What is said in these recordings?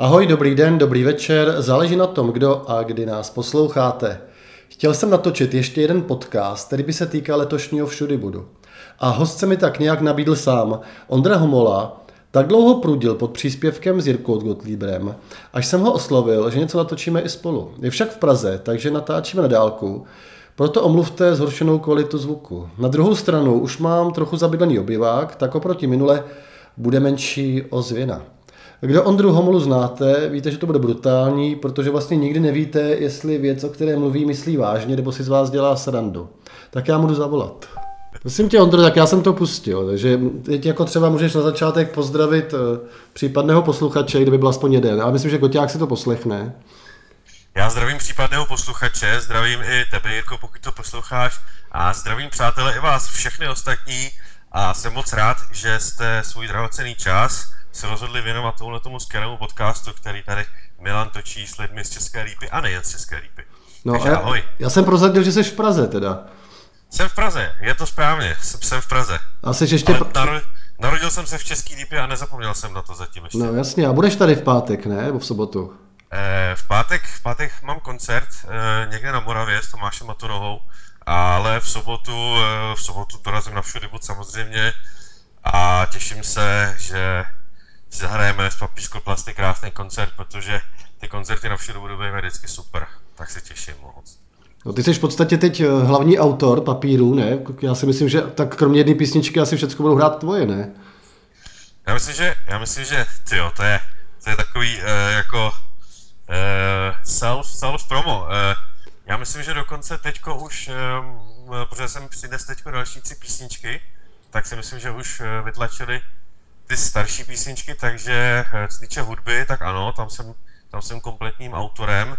Ahoj, dobrý den, dobrý večer, záleží na tom, kdo a kdy nás posloucháte. Chtěl jsem natočit ještě jeden podcast, který by se týkal letošního Všudy budu. A host se mi tak nějak nabídl sám, Ondra Homola, tak dlouho prudil pod příspěvkem s Jirkou Gottliebem, až jsem ho oslovil, že něco natočíme i spolu. Je však v Praze, takže natáčíme na dálku, proto omluvte zhoršenou kvalitu zvuku. Na druhou stranu už mám trochu zabydlený obyvák, tak oproti minule bude menší ozvěna. Kdo Ondru Homolu znáte, víte, že to bude brutální, protože vlastně nikdy nevíte, jestli věc, o které mluví, myslí vážně, nebo si z vás dělá srandu. Tak já mu jdu zavolat. Prosím tě, Ondro, tak já jsem to pustil, takže teď jako třeba můžeš na začátek pozdravit eh, případného posluchače, kdyby byl aspoň jeden. Já myslím, že Koťák si to poslechne. Já zdravím případného posluchače, zdravím i tebe, Jirko, pokud to posloucháš, a zdravím přátelé i vás, všechny ostatní, a jsem moc rád, že jste svůj drahocený čas se rozhodli věnovat tomuhle tomu skvělému podcastu, který tady Milan točí s lidmi z České lípy a nejen z České lípy. No Takže já, ahoj. Já jsem prozadil, že jsi v Praze teda. Jsem v Praze, je to správně, jsem, jsem v Praze. A jsi ještě... Ale naro, narodil jsem se v České lípě a nezapomněl jsem na to zatím ještě. No jasně, a budeš tady v pátek, ne? Nebo v sobotu? Eh, v pátek, v pátek mám koncert eh, někde na Moravě s Tomášem Matonohou, ale v sobotu, eh, v sobotu dorazím na všudy samozřejmě a těším se, že si zahrajeme s Papířkou plasty krásný koncert, protože ty koncerty na všude budou být vždycky super, tak se těším moc. No ty jsi v podstatě teď hlavní autor papíru, ne? Já si myslím, že tak kromě jedné písničky asi všechno budou hrát tvoje, ne? Já myslím, že, já myslím, že tyjo, to je, to je takový uh, jako Uh, self, self promo. Uh, já myslím, že dokonce teďko už, um, protože jsem přines teďko další tři písničky, tak si myslím, že už uh, vytlačili ty starší písničky, takže uh, co se týče hudby, tak ano, tam jsem, tam jsem kompletním autorem.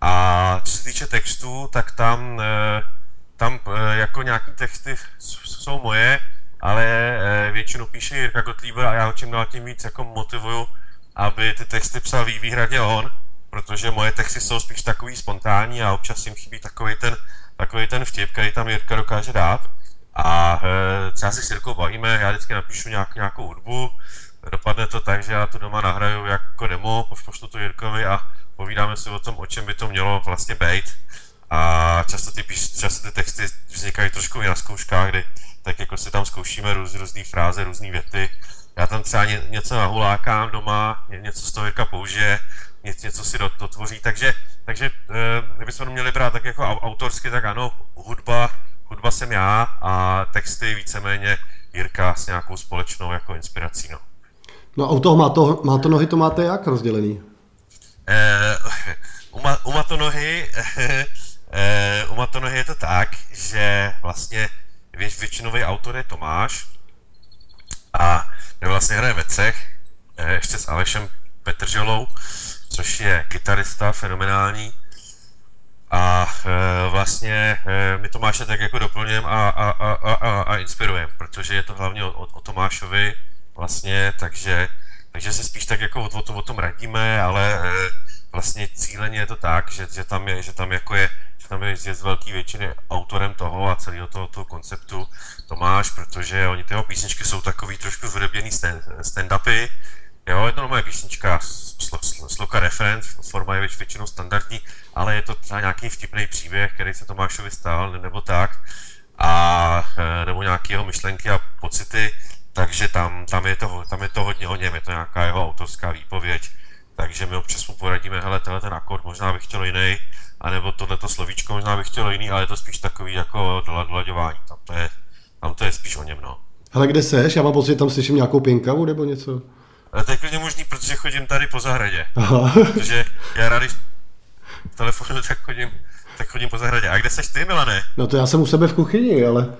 A co se týče textů, tak tam, uh, tam uh, jako nějaký texty jsou moje, ale většinu píše Jirka Gottlieb a já ho čím dál tím víc jako motivuju, aby ty texty psal výhradně on protože moje texty jsou spíš takový spontánní a občas jim chybí takový ten, takový ten vtip, který tam Jirka dokáže dát. A e, třeba si s Jirkou bavíme, já vždycky napíšu nějak, nějakou hudbu, dopadne to tak, že já to doma nahraju jako demo, pošlu to Jirkovi a povídáme si o tom, o čem by to mělo vlastně být. A často ty, píš, často ty texty vznikají trošku i na zkouškách, kdy tak jako si tam zkoušíme růz, různé fráze, různé věty. Já tam třeba ně, něco nahulákám doma, něco z toho Jirka použije, něco si dotvoří, takže, takže eh, kdybychom měli brát tak jako autorsky, tak ano, hudba, hudba jsem já a texty víceméně Jirka s nějakou společnou jako inspirací. No, no a u toho má to, má to nohy, to máte jak rozdělený? Eh, u, ma, u Matonohy, eh, u Matonohy je to tak, že vlastně věč, většinový autor je Tomáš a my vlastně hrajeme ve třech, eh, ještě s Alešem Petrželou, což je kytarista fenomenální. A e, vlastně e, my Tomáše tak jako doplňujeme a, a, a, a, a inspirujeme, protože je to hlavně o, o Tomášovi vlastně, takže, takže se spíš tak jako o, o, o tom radíme, ale e, vlastně cíleně je to tak, že, že tam je, že tam jako je, že tam je, z velké většiny autorem toho a celého toho, toho konceptu Tomáš, protože oni tyho písničky jsou takový trošku vyrobený stand-upy, Jo, je to moje písnička, sloka referent, forma je většinou standardní, ale je to třeba nějaký vtipný příběh, který se Tomášovi stál, nebo tak, a e, nebo nějaké jeho myšlenky a pocity, takže tam, tam, je to, tam je to hodně o něm, je to nějaká jeho autorská výpověď, takže my občas mu poradíme, hele, tenhle ten akord možná bych chtěl jiný, anebo tohleto slovíčko možná bych chtěl jiný, ale je to spíš takový jako dolaďování, tam to je, tam to je spíš o něm, no. Hele, kde seš? Já mám pocit, tam slyším nějakou pinkavu nebo něco. Ale to je klidně možný, protože chodím tady po zahradě. Aha. Protože já rád, telefonu, tak chodím, tak chodím po zahradě. A kde seš ty, Milane? No to já jsem u sebe v kuchyni, ale...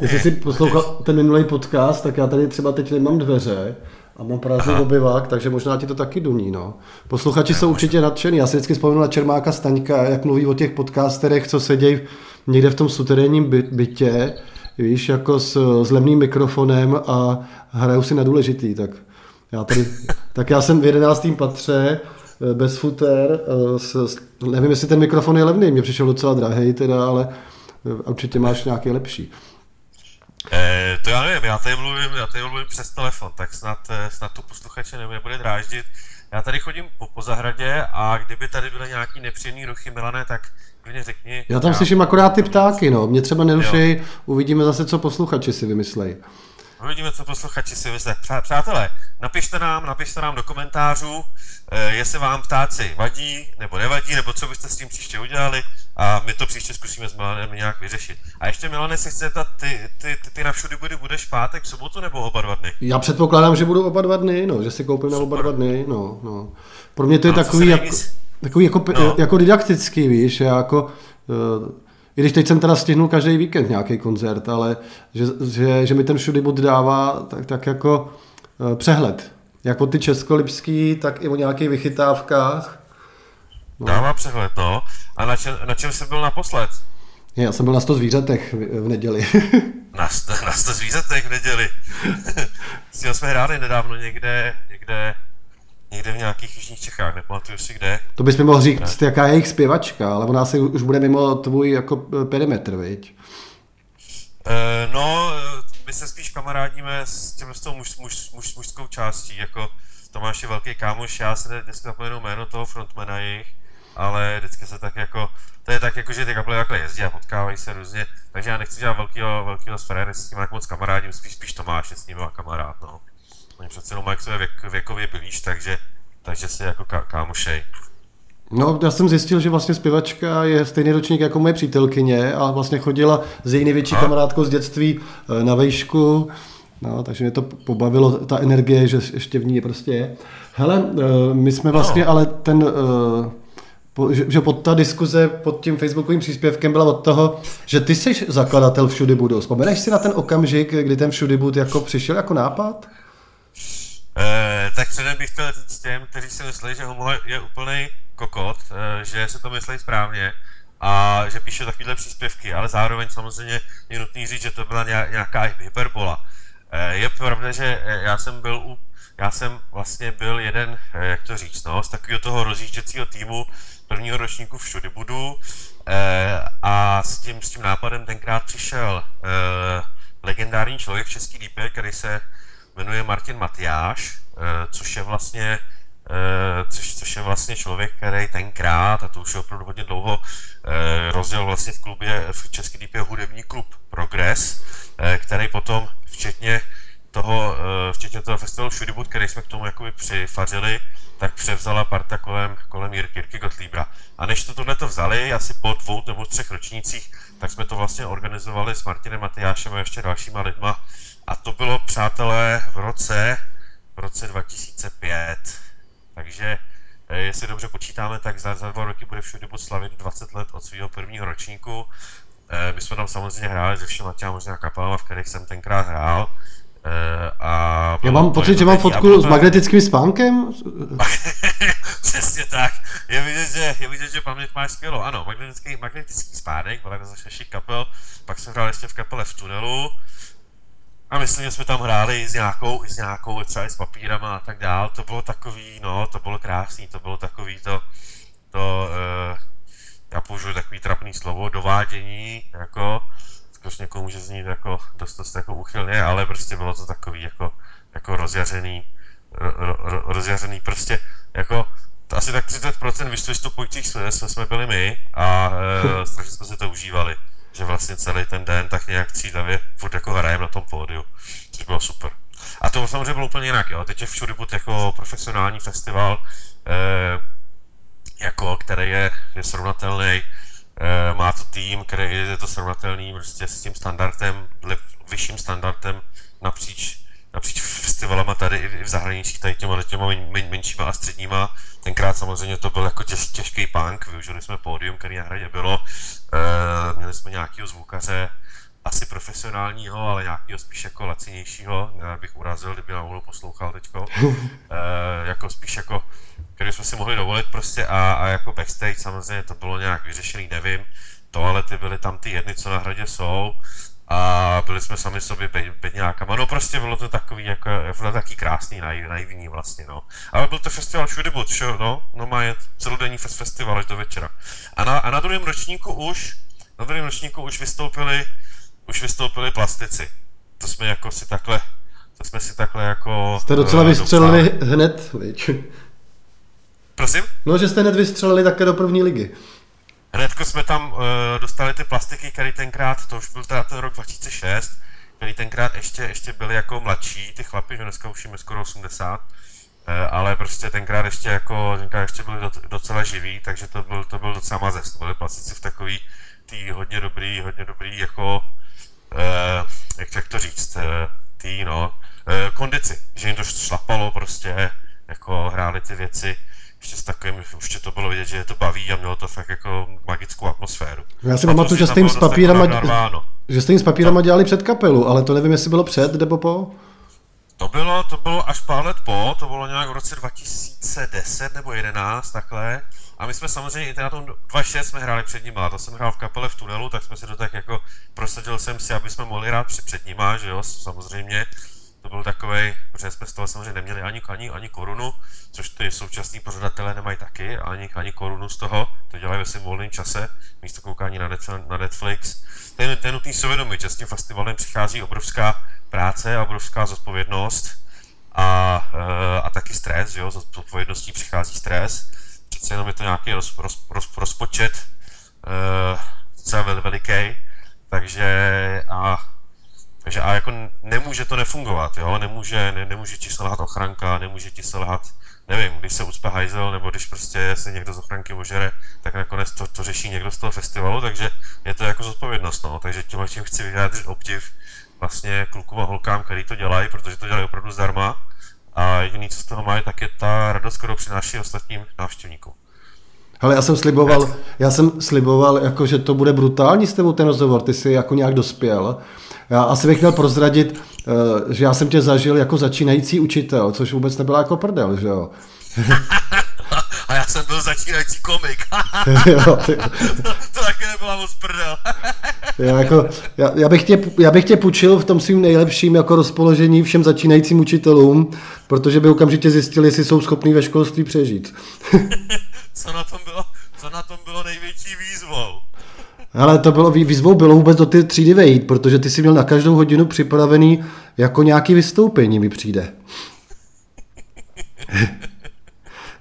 Jestli jsi poslouchal ten minulý podcast, tak já tady třeba teď nemám dveře a mám prázdný obyvák, takže možná ti to taky duní. No. Posluchači ne, jsou možná. určitě nadšení. Já si vždycky vzpomínám na Čermáka Staňka, jak mluví o těch podcasterech, co sedějí někde v tom suterénním bytě víš, jako s, s levným mikrofonem a hrajou si na důležitý, tak já tady, tak já jsem v jedenáctém patře, eh, bez futer, eh, s, s, nevím, jestli ten mikrofon je levný, mě přišel docela drahý teda, ale eh, určitě máš nějaký lepší. Eh, to já nevím, já tady mluvím, já tady mluvím přes telefon, tak snad, snad tu posluchače nebude dráždit. já tady chodím po, po zahradě a kdyby tady byly nějaký nepříjemný ruchy Milané, tak klidně řekni. Já tam já... slyším akorát ty ptáky, no. Mě třeba nerušej, uvidíme zase, co posluchači si vymyslej. Uvidíme, co posluchači si myslí. Přátelé, napište nám, napište nám do komentářů, eh, jestli vám ptáci vadí nebo nevadí, nebo co byste s tím příště udělali a my to příště zkusíme s Milanem nějak vyřešit. A ještě Milane se chce zeptat, ty, ty, ty, ty na všudy bude, budeš pátek, sobotu nebo oba dva dny? Já předpokládám, že budu oba dva dny, no, že si koupím na oba dva dny, no, no. Pro mě to je no, takový, jako, takový jako, no. jako didaktický, víš, jako, uh, i když teď jsem teda stihnul každý víkend nějaký koncert, ale že, že, že mi ten všudy bud dává tak, tak jako uh, přehled. Jak o ty českolipský, tak i o nějakých vychytávkách. No. Dává přehled, no. A na čem, na čem jsi byl naposled? Já jsem byl na 100 zvířatech v, neděli. na, 100, na 100 zvířatech v neděli. S tím jsme hráli nedávno někde, někde, někde v nějakých jižních Čechách, nepamatuju si kde. To bys mi mohl říct, ne. jaká je jejich zpěvačka, ale ona si už bude mimo tvůj jako eh, perimetr, viď? Uh, no, my se spíš kamarádíme s, tím, s tou muž, muž, muž, mužskou částí, jako Tomáš je velký kámoš, já se dneska zapomenu jméno toho frontmana jejich, ale vždycky se tak jako, to je tak jako, že ty kaple takhle jezdí a potkávají se různě, takže já nechci dělat velkýho, velkýho sféry s tím jak moc kamarádím, spíš, spíš Tomáš je s ním kamarád, no. Oni přece jenom mají k věk, věkově blíž, takže, takže si jako ká, kámošej. No, já jsem zjistil, že vlastně zpěvačka je stejný ročník jako moje přítelkyně a vlastně chodila s její největší kamarádkou z dětství eh, na vejšku. No, takže mě to pobavilo, ta energie, že ještě v ní prostě je. Hele, eh, my jsme vlastně, no. ale ten, eh, že pod ta diskuze pod tím facebookovým příspěvkem byla od toho, že ty jsi zakladatel Všudy budu. Vzpomeneš si na ten okamžik, kdy ten Všudy bud jako přišel jako nápad? Eh, tak předem bych chtěl říct těm, kteří si myslí, že humor je úplný kokot, eh, že se to myslí správně a že píše takovéhle příspěvky, ale zároveň samozřejmě je nutný říct, že to byla nějaká hyperbola. Eh, je pravda, že já jsem byl u já jsem vlastně byl jeden, jak to říct, no, z takového toho rozjížděcího týmu prvního ročníku všude budu a s tím, s tím nápadem tenkrát přišel legendární člověk v Český lípě, který se jmenuje Martin Matyáš, což je vlastně což, což je vlastně člověk, který tenkrát, a to už je opravdu hodně dlouho, rozděl vlastně v klubě, v Český lípě hudební klub Progress, který potom včetně toho, eh, včetně toho festivalu Shudibut, který jsme k tomu jakoby přifařili, tak převzala parta kolem, kolem Jirky, Jirky Gottliebra. A než to tohle to vzali, asi po dvou nebo třech ročnících, tak jsme to vlastně organizovali s Martinem Matyášem a ještě dalšíma lidma. A to bylo, přátelé, v roce, v roce 2005. Takže eh, jestli dobře počítáme, tak za, za dva roky bude všude slavit 20 let od svého prvního ročníku. Eh, my jsme tam samozřejmě hráli se všema těma možná kapelama, v kterých jsem tenkrát hrál. Eh, a Já mám pocit, že mám fotku s magnetickým spánkem. Přesně tak. Je vidět, že, je vidět, že paměť máš skvělou. Ano, magnetický, magnetický spánek, byla to z kapel, pak jsem hrál ještě v kapele v tunelu. A myslím, že jsme tam hráli i s nějakou, i s nějakou, třeba i s papírama a tak dál. To bylo takový, no, to bylo krásný, to bylo takový to, to, uh, já použiju takový trapný slovo, dovádění, jako, což někomu může znít jako dost, dost jako uchylně, ale prostě bylo to takový jako, jako rozjařený, ro, ro, rozjařený prostě, jako asi tak 30% vystupujících jsme, jsme, byli my a e, strašně jsme si to užívali, že vlastně celý ten den tak nějak cítavě furt jako hrajeme na tom pódiu, což bylo super. A to samozřejmě bylo úplně jinak, jo. Teď je všude jako profesionální festival, e, jako, který je, je srovnatelný, e, má to tým, který je to srovnatelný prostě s tím standardem, vyšším standardem napříč, napříč festivalama tady i v zahraničí, tady těma, těma men, men, menšíma a středníma. Tenkrát samozřejmě to byl jako těž, těžký punk, využili jsme pódium, který na hradě bylo, měli jsme nějakého zvukaře, asi profesionálního, ale nějakého spíš jako lacinějšího, já bych urazil, kdyby náhodou poslouchal teďko, e, jako spíš jako který jsme si mohli dovolit prostě a, a jako backstage samozřejmě to bylo nějak vyřešený, nevím, toalety byly tam ty jedny, co na hradě jsou. A byli jsme sami sobě bedňákama, no prostě bylo to takový jako, bylo taky krásný, naiv, naivní vlastně, no. Ale byl to festival všude čo, no, no má je celodenní fest festival až do večera. A na, a na druhém ročníku už, na druhém ročníku už vystoupili, už vystoupili plastici. To jsme jako si takhle, to jsme si takhle jako... Jste docela uh, vystřelili hned, viď? Prosím? No, že jste hned vystřelili také do první ligy. Hnedko jsme tam uh, dostali ty plastiky, které tenkrát, to už byl teda ten rok 2006, který tenkrát ještě, ještě byli jako mladší, ty chlapy, že dneska už jim skoro 80, Eh, ale prostě tenkrát ještě jako, tenkrát ještě byli docela živí, takže to byl, to byl docela mazec, to byly plastici v takový tý hodně dobrý, hodně dobrý jako, eh, jak, jak to říct, eh, tý no, eh, kondici, že jim to šlapalo prostě, jako hráli ty věci, ještě s takovým, ještě to bylo vidět, že je to baví a mělo to fakt jako magickou atmosféru. Já si pamatuju, že jste jim s papírama, že jste jim s papírama dělali před kapelu, ale to nevím, jestli bylo před nebo po. To bylo, to bylo až pár let po, to bylo nějak v roce 2010 nebo 11 takhle. A my jsme samozřejmě i na tom 2.6 jsme hráli před nima, to jsem hrál v kapele v tunelu, tak jsme si to tak jako prosadil jsem si, aby jsme mohli hrát před, před nima, že jo, samozřejmě. To byl takový, protože jsme z toho samozřejmě neměli ani, ani, ani korunu, což ty současní pořadatelé nemají taky, ani, ani korunu z toho, to dělají ve svém volném čase, místo koukání na, Netflix. Ten, ten nutný si uvědomit, že s tím festivalem přichází obrovská práce a obrovská zodpovědnost a, eh, a taky stres, jo, z odpovědností přichází stres. Přece jenom je to nějaký roz, roz, roz, rozpočet uh, docela vel, veliký, takže a, takže a jako nemůže to nefungovat, jo, nemůže, ne, nemůže ti selhat ochranka, nemůže ti selhat, nevím, když se ucpe hajzel, nebo když prostě se někdo z ochranky ožere, tak nakonec to, to řeší někdo z toho festivalu, takže je to jako zodpovědnost, no, takže tímhle tím chci vyjádřit obdiv vlastně klukům a holkám, který to dělají, protože to dělají opravdu zdarma. A jediný, co z toho mají, tak je ta radost, kterou přináší ostatním návštěvníkům. Ale já jsem sliboval, já jsem sliboval, jako, že to bude brutální s tebou ten rozhovor, ty jsi jako nějak dospěl. Já asi bych měl prozradit, eh, že já jsem tě zažil jako začínající učitel, což vůbec nebyla jako prdel, že jo? A já jsem byl začínající komik. jo, ty... taky nebyla moc prdel. já, jako, já, já, bych tě, já bych tě půjčil v tom svým nejlepším jako rozpoložení všem začínajícím učitelům, protože by okamžitě zjistili, jestli jsou schopní ve školství přežít. co, na tom bylo, co na tom bylo největší výzvou? Ale to bylo, výzvou bylo vůbec do ty třídy vejít, protože ty jsi měl na každou hodinu připravený jako nějaký vystoupení mi přijde.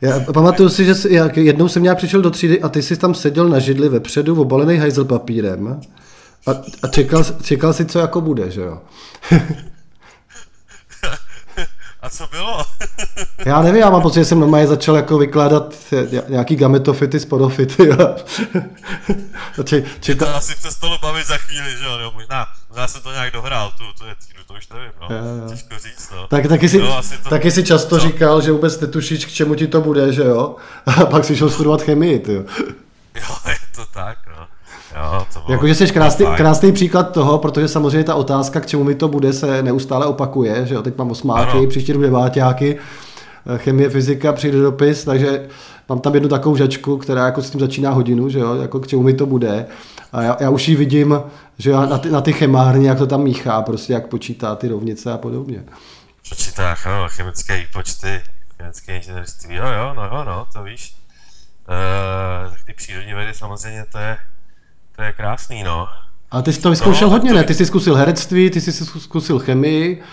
Já pamatuju si, že jsi, jak jednou jsem nějak přišel do třídy a ty jsi tam seděl na židli vepředu, obalený hajzel papírem a, a čekal, čekal si, co jako bude, že jo? A co bylo? Já nevím, já mám pocit, že jsem normálně začal jako vykládat nějaký gametofity z podofity. Či, čekal... To asi přestalo bavit za chvíli, že jo? Možná, možná jsem to nějak dohrál, tu, tu to už nevím, no. Jo, jo. Těžko říct, no. Tak, taky, si, jo, to... taky si často Co? říkal, že vůbec netušíš, k čemu ti to bude, že jo? A pak si šel studovat chemii, ty jo. Jo, je to tak, no. Jo, to bylo, Jakože jsi krásný, krásný příklad toho, protože samozřejmě ta otázka, k čemu mi to bude, se neustále opakuje, že jo, teď mám osmáky, ano. příští rok deváťáky, chemie, fyzika, přijde dopis, takže mám tam jednu takovou žačku, která jako s tím začíná hodinu, že jo, jako k čemu mi to bude. A já, já už ji vidím, že na ty, na ty chemárny, jak to tam míchá, prostě jak počítá ty rovnice a podobně. Počítá, no, chemické počty, chemické inženýrství, jo, jo, no jo, no, to víš. Uh, tak ty přírodní vědy samozřejmě to je, to je krásný, no. A ty jsi to vyzkoušel no, hodně, to... ne? Ty jsi zkusil herectví, ty jsi zkusil chemii,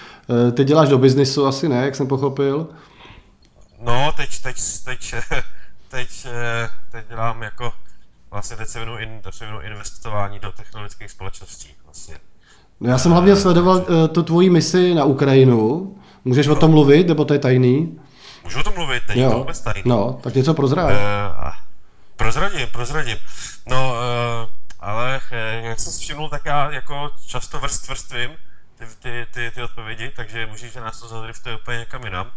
eh, ty děláš do biznisu asi, ne, jak jsem pochopil? No, teď, teď, teď, teď, eh, teď dělám jako vlastně teď se věnu, in, se věnu investování do technologických společností. Vlastně. No já jsem hlavně sledoval uh, tu tvoji misi na Ukrajinu. Můžeš no. o tom mluvit, nebo to je tajný? Můžu o tom mluvit, není jo. to vůbec tajný. No, tak něco prozrát. Uh, prozradím, prozradím. No, uh, ale jak jsem si všimnul, tak já jako často vrst vrstvím ty, ty, ty, ty odpovědi, takže můžeš, že nás to zadriftuje úplně někam jinam. Uh,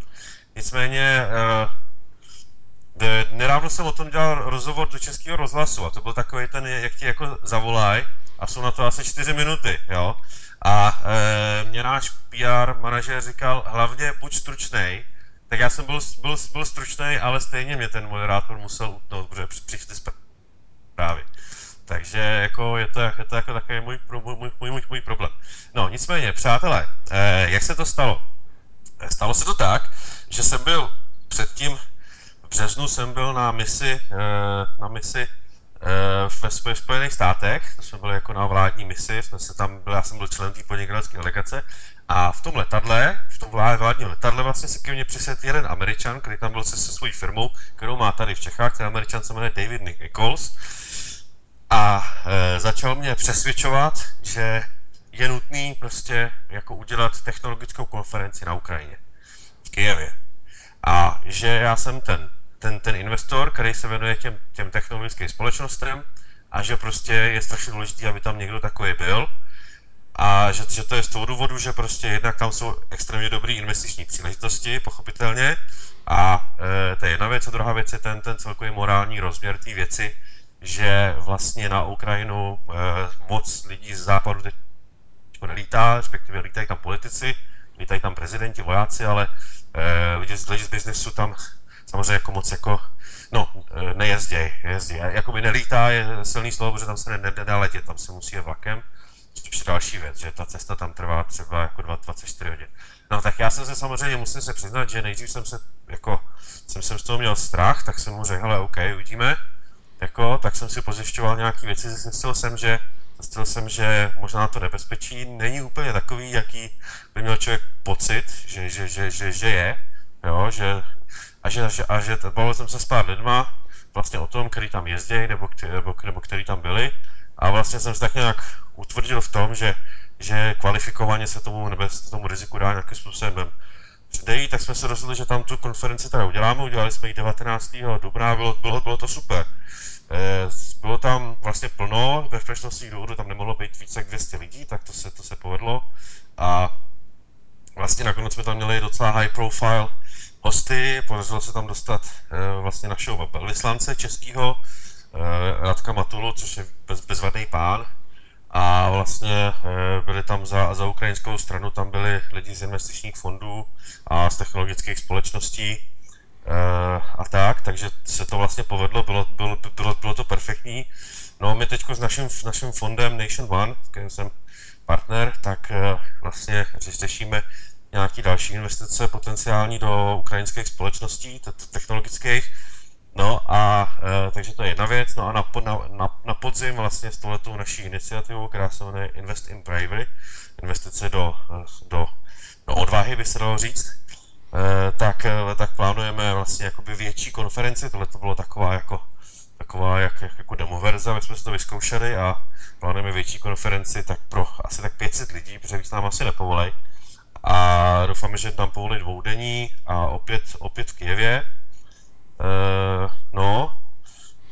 de, nedávno jsem o tom dělal rozhovor do Českého rozhlasu a to byl takový ten, jak ti jako zavolaj a jsou na to asi čtyři minuty, jo. A e, mě náš PR manažer říkal, hlavně buď stručnej, tak já jsem byl, byl, byl stručný, ale stejně mě ten moderátor musel utnout, protože přišli zprávy. Takže jako je to, je to jako takový můj, můj, můj, můj, můj problém. No nicméně, přátelé, eh, jak se to stalo? Stalo se to tak, že jsem byl předtím, v březnu jsem byl na misi, eh, na misi ve Spojených státech, to jsme byli jako na vládní misi, jsme se tam, já jsem byl člen té podnikatelské delegace. A v tom letadle, v tom vládním letadle vlastně se ke mně přisedl jeden Američan, který tam byl se, se svojí firmou, kterou má tady v Čechách, ten Američan se jmenuje David Nichols a e, začal mě přesvědčovat, že je nutný prostě jako udělat technologickou konferenci na Ukrajině, v Kijevě. A že já jsem ten, ten, ten investor, který se věnuje těm, těm technologickým společnostem a že prostě je strašně důležité, aby tam někdo takový byl. A že, že to je z toho důvodu, že prostě jednak tam jsou extrémně dobré investiční příležitosti, pochopitelně. A e, to je jedna věc. A druhá věc je ten, ten celkový morální rozměr té věci, že vlastně na Ukrajinu e, moc lidí z západu teď nelítá, respektive lítají tam politici, lítají tam prezidenti, vojáci, ale e, lidi, lidi z biznesu tam samozřejmě jako moc jako, no, e, nejezděj, jezdí. Jakoby nelítá je silný slovo, protože tam se nedá letět, tam se musí je vlakem. Což je další věc, že ta cesta tam trvá třeba jako 24 hodin. No tak já jsem se samozřejmě, musím se přiznat, že nejdřív jsem se, jako, jsem, jsem z toho měl strach, tak jsem mu řekl, hele, OK, uvidíme, jako, tak jsem si pozjišťoval nějaké věci, zjistil jsem, že zjistil jsem, že možná to nebezpečí není úplně takový, jaký by měl člověk pocit, že, že, že, že, že je, jo, že, a že, že, a že bavil jsem se s pár lidma vlastně o tom, který tam jezdí, nebo, nebo, nebo který tam byli, a vlastně jsem se tak nějak utvrdil v tom, že, že kvalifikovaně se tomu, nebo se tomu riziku dá nějakým způsobem předejít, tak jsme se rozhodli, že tam tu konferenci teda uděláme, udělali jsme ji 19. dubna, bylo, bylo, bylo to super. Eh, bylo tam vlastně plno, bezpečnostních důvodů tam nemohlo být více jak 200 lidí, tak to se, to se povedlo. A vlastně nakonec jsme tam měli docela high profile hosty, podařilo se tam dostat eh, vlastně našeho velvyslance českého, eh, Radka Matulu, což je bez, bezvadný pán. A vlastně byli tam za, za ukrajinskou stranu, tam byli lidi z investičních fondů a z technologických společností, a tak, takže se to vlastně povedlo, bylo, bylo, bylo, bylo to perfektní. No my teď s naším, naším fondem Nation One, kterým jsem partner, tak uh, vlastně řešíme nějaké další investice potenciální do ukrajinských společností, technologických. No a uh, takže to je jedna věc. No a na, na, na, na podzim vlastně s tohletou naší iniciativou, která se jmenuje Invest in Bravery, investice do, do, do odvahy, by se dalo říct, Eh, tak, eh, tak plánujeme vlastně jakoby větší konferenci, tohle to bylo taková jako taková jak, jak jako demoverze, my jsme si to vyzkoušeli a plánujeme větší konferenci tak pro asi tak 500 lidí, protože víc nám asi nepovolej. A doufáme, že tam povolí dvoudenní a opět, opět v Kijevě. E, no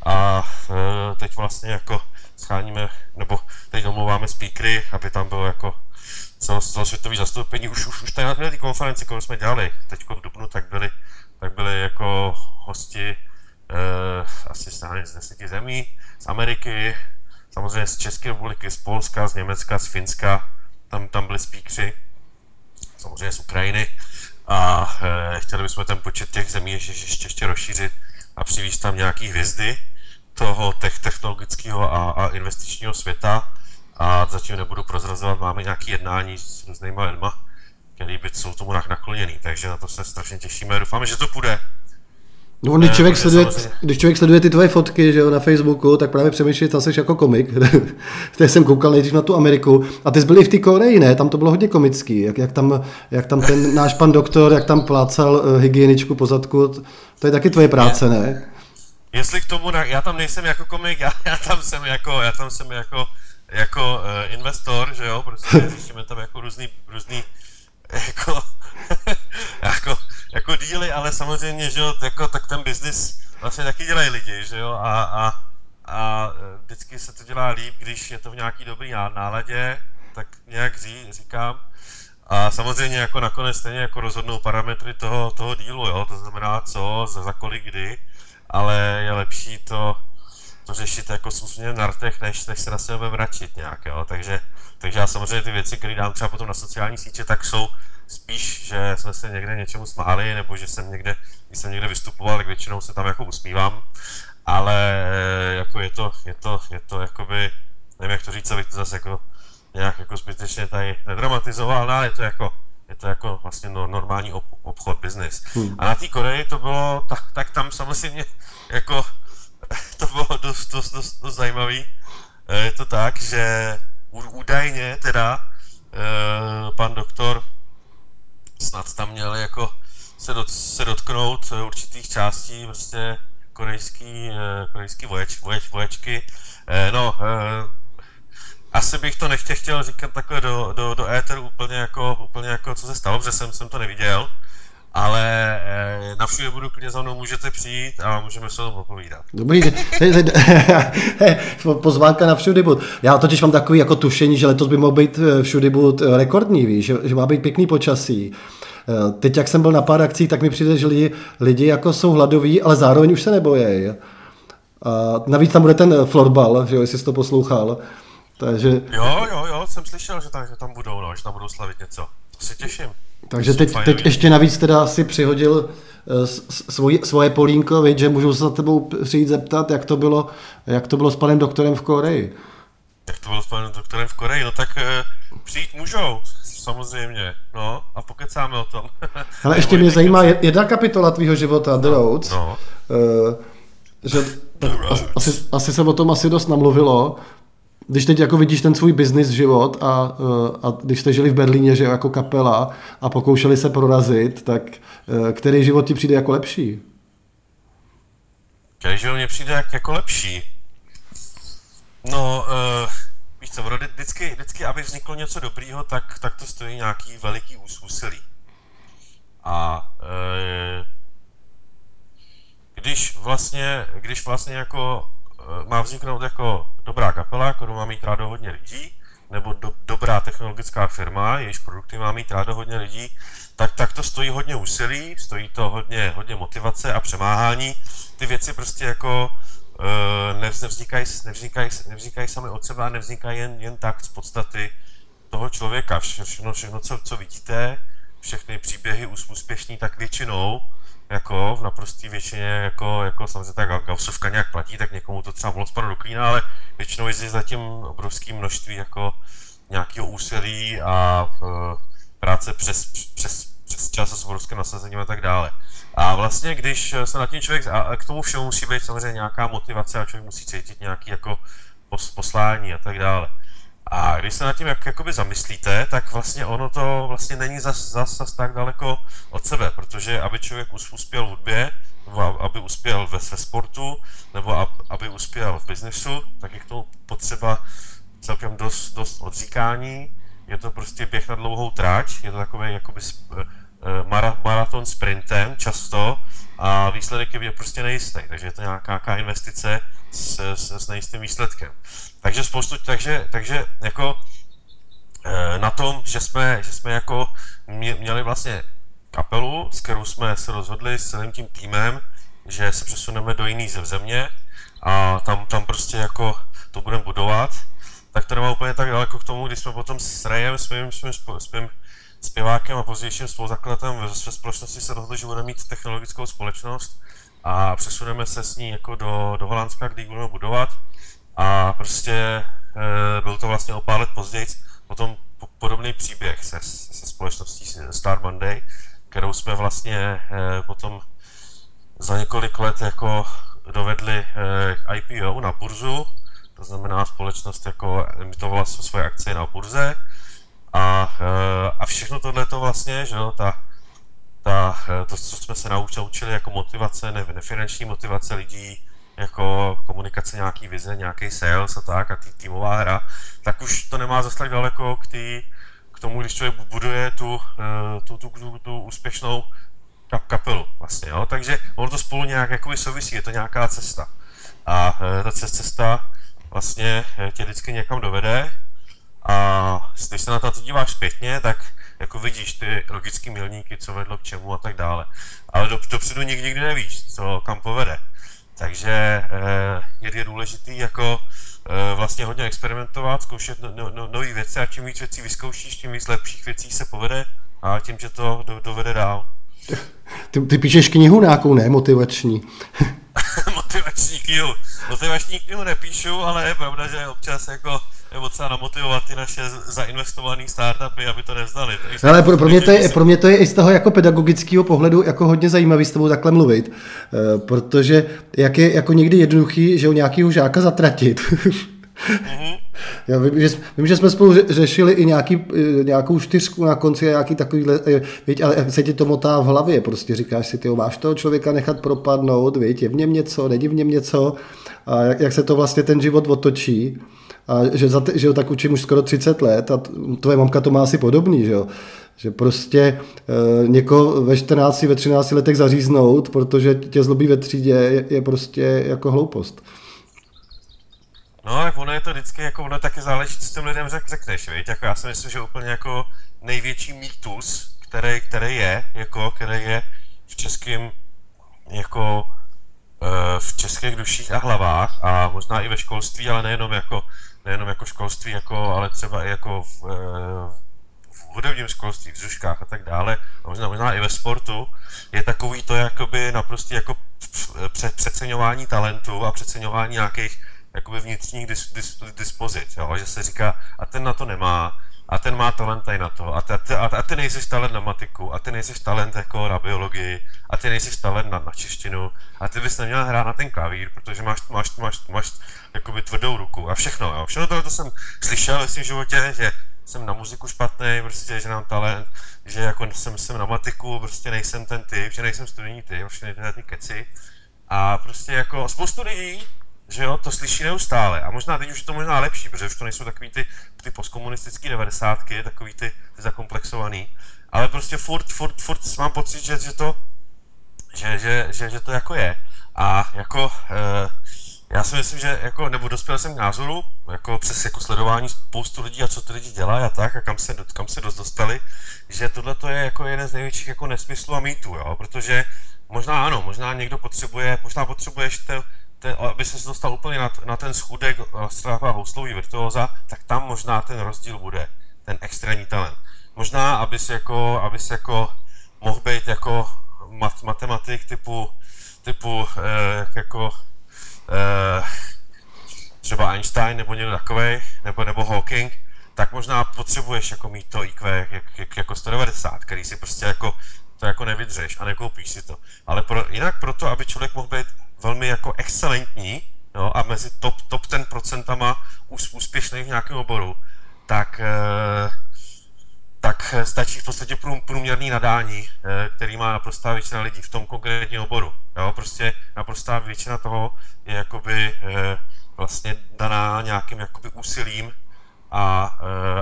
a e, teď vlastně jako scháníme, nebo teď domluváme speakery, aby tam bylo jako celosvětový zastoupení, už, už, už tady na té konferenci, kterou jsme dělali teď v Dubnu, tak byli, tak byli jako hosti eh, asi z 10 zemí, z Ameriky, samozřejmě z České republiky, z Polska, z Německa, z Finska, tam, tam byli speakři, samozřejmě z Ukrajiny. A eh, chtěli bychom ten počet těch zemí ještě, ještě, ještě rozšířit a přivést tam nějaký hvězdy toho technologického a, a investičního světa, a zatím nebudu prozrazovat, máme nějaké jednání s různýma lidma, který by jsou tomu nakloněný, takže na to se strašně těšíme. Doufáme, že to půjde. No, když člověk, sleduje, když člověk sleduje ty tvoje fotky že jo, na Facebooku, tak právě přemýšlí, tam jsi jako komik. Teď jsem koukal nejdřív na tu Ameriku. A ty jsi byli v té Koreji, ne? Tam to bylo hodně komický. Jak, jak, tam, jak tam ten náš pan doktor, jak tam plácal uh, hygieničku po zadku. To je taky tvoje práce, ne? Jestli k tomu, já tam nejsem jako komik, já, já tam jsem jako, já tam jsem jako jako uh, investor, že jo, prostě řešíme tam jako různý, různý jako, jako, jako díly, ale samozřejmě, že jo, jako, tak ten biznis vlastně taky dělají lidi, že jo, a, a, a eh, vždycky se to dělá líp, když je to v nějaký dobrý náladě, tak nějak ří, říkám. A samozřejmě jako nakonec stejně jako rozhodnou parametry toho, toho dílu, jo, to znamená co, za, za kolik, kdy, ale je lepší to, to řešit jako smutně na rtech, než, než se na sebe vračit nějak, jo. Takže, takže já samozřejmě ty věci, které dám třeba potom na sociální sítě, tak jsou spíš, že jsme se někde něčemu smáli, nebo že jsem někde, když jsem někde vystupoval, tak většinou se tam jako usmívám, ale eh, jako je to, je to, je to jakoby, nevím jak to říct, abych to zase jako nějak jako zbytečně tady nedramatizoval, no, ale je to jako, je to jako vlastně no, normální ob, obchod, business. Hmm. A na té Koreji to bylo, tak, tak tam samozřejmě jako to bylo dost, dost, dost, dost zajímavý. Eh, je to tak, že údajně teda eh, pan doktor snad tam měl jako se, dot, se dotknout určitých částí prostě korejský, korejský voječ, voječ, voječky. No, asi bych to nechtěl chtěl říkat takhle do, do, do éteru úplně jako, úplně jako co se stalo, protože jsem, jsem to neviděl ale eh, na všude budu klidně za mnou můžete přijít a můžeme se o tom popovídat. Dobrý, pozvánka na všudy bud. Já totiž mám takový jako tušení, že letos by mohl být eh, všudy bud eh, rekordní, víš, že, že má být pěkný počasí. Teď, jak jsem byl na pár akcí, tak mi přijde, že lidi, lidi jako jsou hladoví, ale zároveň už se nebojí. A navíc tam bude ten florbal, že jo, jestli jsi to poslouchal. Takže... Jo, jo, jo, jsem slyšel, že tam, že tam budou, no, že tam budou slavit něco. To se těším. Takže teď, teď ještě navíc teda si přihodil eh, svoje, svoje polínko, víc, že můžu se za tebou přijít zeptat, jak to bylo, jak to bylo s panem doktorem v Koreji. Jak to bylo s panem doktorem v Koreji? No tak uh, přijít můžou, samozřejmě, no a pokecáme o tom. Ale ještě mě zajímá jedna kapitola tvýho života, The Roads. No. Uh, že, tak asi, asi se o tom asi dost namluvilo, když teď jako vidíš ten svůj business život a, eh, a když jste žili v Berlíně, že jako kapela a pokoušeli se prorazit, tak eh, který život ti přijde jako lepší? Který život mě přijde jak, jako lepší? No, uh, víš co, vždycky, vždycky, aby vzniklo něco dobrýho, tak, tak to stojí nějaký veliký úsilí. A uh, když vlastně, když vlastně jako má vzniknout jako dobrá kapela, kterou má mít rádo hodně lidí, nebo do, dobrá technologická firma, jejíž produkty má mít rádo hodně lidí, tak, tak to stojí hodně úsilí, stojí to hodně, hodně motivace a přemáhání. Ty věci prostě jako uh, nevznikají, nevznikají, nevznikají sami od sebe a nevznikají jen, jen tak z podstaty toho člověka. Vše, všechno, všechno co, co vidíte, všechny příběhy úspěšní, tak většinou jako v naprosté většině, jako, jako samozřejmě ta Gaussovka nějak platí, tak někomu to třeba spadlo do klína, ale většinou je zatím obrovské množství jako nějakého úsilí a uh, práce přes, přes, přes čas s obrovským nasazením a tak dále. A vlastně, když se na tím člověk, a k tomu všemu musí být samozřejmě nějaká motivace a člověk musí cítit nějaký jako poslání a tak dále. A když se nad tím jak, jakoby zamyslíte, tak vlastně ono to vlastně není zas, zas, zas tak daleko od sebe, protože aby člověk uspěl v hudbě, nebo aby uspěl ve, ve sportu, nebo aby uspěl v biznesu, tak je k tomu potřeba celkem dost, dost odříkání. Je to prostě běh na dlouhou tráť, je to takový jakoby eh, eh, maraton sprintem často a výsledek je prostě nejistý, takže je to nějaká, nějaká investice s, s, s nejistým výsledkem. Takže spoustu, takže, takže jako e, na tom, že jsme, že jsme jako měli vlastně kapelu, s kterou jsme se rozhodli s celým tím týmem, že se přesuneme do jiný země a tam, tam prostě jako to budeme budovat, tak to nemá úplně tak daleko k tomu, když jsme potom s Rajem, svým, svým, svým zpěvákem a pozdějším spoluzakladatelem ve společnosti se rozhodli, že budeme mít technologickou společnost a přesuneme se s ní jako do, do Holandska, kdy budeme budovat. A prostě e, byl to vlastně o pár let později potom podobný příběh se, se společností Star Monday, kterou jsme vlastně e, potom za několik let jako dovedli e, k IPO na burzu, to znamená společnost jako emitovala svoje akcie na burze. A, e, a všechno tohle to vlastně, že jo, ta, ta, to, co jsme se naučili jako motivace, ne, nefinanční motivace lidí, jako komunikace nějaký vize, nějaký sales a tak a tý, týmová hra, tak už to nemá zase tak daleko k, tý, k tomu, když člověk buduje tu, eh, tu, tu, tu, tu úspěšnou kapelu vlastně, jo? takže ono to spolu nějak jakoby souvisí, je to nějaká cesta. A eh, ta cesta vlastně eh, tě vždycky někam dovede a když se na to díváš zpětně, tak jako vidíš ty logické milníky, co vedlo k čemu a tak dále. Ale do, dopředu nikdy, nikdy nevíš, co kam povede. Takže eh, je, je důležitý jako eh, vlastně hodně experimentovat, zkoušet no, no, no, nové věci a čím víc věcí vyzkoušíš, tím víc lepších věcí se povede a tím, že to do, dovede dál. Ty, ty píšeš knihu nějakou, ne? Motivační. motivační knihu. Motivační knihu nepíšu, ale je pravda, že občas jako nebo třeba namotivovat ty naše zainvestované startupy, aby to nevzdali. Ale pro, pro, mě to je, pro mě to je i z toho jako pedagogického pohledu jako hodně zajímavý s tebou takhle mluvit, eh, protože jak je jako někdy jednoduchý, že u nějakého žáka zatratit, Mm-hmm. Já vím, že, vím, že jsme spolu řešili i nějaký, eh, nějakou čtyřku na konci a nějaký takovýhle, eh, víť, ale se ti to motá v hlavě, prostě říkáš si, ty máš toho člověka nechat propadnout, víť, je v něm něco, není v něm něco a jak, jak se to vlastně ten život otočí a že, za, že ho tak učím už skoro 30 let a tvoje mamka to má asi podobný, že jo. Že prostě e, někoho ve 14, ve 13 letech zaříznout, protože tě zlobí ve třídě, je, je prostě jako hloupost. No, tak ono je to vždycky, jako ono taky záleží, co těm lidem řek, řekneš, víš? Jako já si myslím, že úplně jako největší mýtus, který, který je, jako, který je v českém, jako v českých duších a hlavách a možná i ve školství, ale nejenom jako, nejenom jako školství, jako, ale třeba i jako v, e, v hudebním školství, v zuškách a tak dále, a možná, možná i ve sportu, je takový to jakoby naprosto jako přeceňování talentu a přeceňování nějakých jakoby vnitřních dis, dis, dispozic, jo? že se říká, a ten na to nemá, a ten má talent tady na to, a, ty, a, a ty nejsi talent na matiku, a ty nejsi talent jako na biologii, a ty nejsi talent na, na češtinu, a ty bys neměl hrát na ten klavír, protože máš, máš, máš, máš jakoby tvrdou ruku a všechno, jo. Všechno tohle to jsem slyšel ve svém životě, že jsem na muziku špatný, prostě, že mám talent, že jako jsem, jsem na matiku, prostě nejsem ten typ, že nejsem studijní typ, všechny tyhle ty keci. A prostě jako spoustu lidí že jo, to slyší neustále. A možná teď už je to možná lepší, protože už to nejsou takový ty, ty postkomunistické devadesátky, takový ty, ty zakomplexovaný. Ale prostě furt, furt, furt mám pocit, že, že to, že, že, že, že to jako je. A jako, e, já si myslím, že jako, nebo dospěl jsem k názoru, jako přes jako sledování spoustu lidí a co ty lidi dělají a tak, a kam se, kam se dost dostali, že tohle to je jako jeden z největších jako nesmyslů a mýtů, jo, protože možná ano, možná někdo potřebuje, možná potřebuješ to, ten, aby se dostal úplně na, na ten schůdek Strava houslový virtuóza, tak tam možná ten rozdíl bude, ten extrémní talent. Možná, aby se jako, jako mohl být jako mat, matematik typu, typu eh, jako eh, třeba Einstein nebo někdo takový, nebo, nebo Hawking, tak možná potřebuješ jako mít to IQ jak, jak, jako 190, který si prostě jako to jako nevydřeš a nekoupíš si to. Ale pro, jinak proto, aby člověk mohl být velmi jako excelentní jo, a mezi top, top ten procentama úspěšných v nějakém oboru, tak, eh, tak stačí v podstatě průměrný nadání, eh, který má naprostá většina lidí v tom konkrétním oboru. Jo, prostě naprostá většina toho je jakoby eh, vlastně daná nějakým jakoby úsilím a,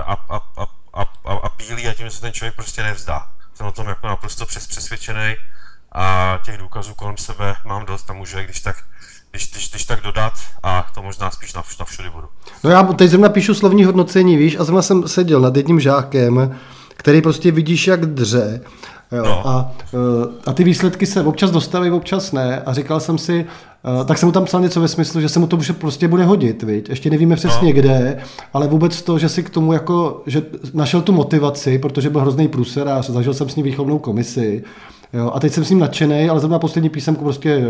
a, a, a, a, a, a pílí a tím se ten člověk prostě nevzdá. Jsem o tom jako naprosto přes, přesvědčený a těch důkazů kolem sebe mám dost a můžu je když tak, když, když, když tak dodat a to možná spíš na, na všudy budu. No já teď zrovna píšu slovní hodnocení, víš, a zrovna jsem seděl nad jedním žákem, který prostě vidíš jak dře, Jo, no. a, eh, a ty výsledky se občas dostaví, občas ne. A říkal jsem si, eh, tak jsem mu tam psal něco ve smyslu, že se mu to prostě bude hodit, viď? Ještě nevíme přesně no. kde, ale vůbec to, že si k tomu jako, že našel tu motivaci, protože byl hrozný průser a zažil jsem s ním výchovnou komisi, Jo, a teď jsem s ním nadšený, ale zrovna poslední písemku prostě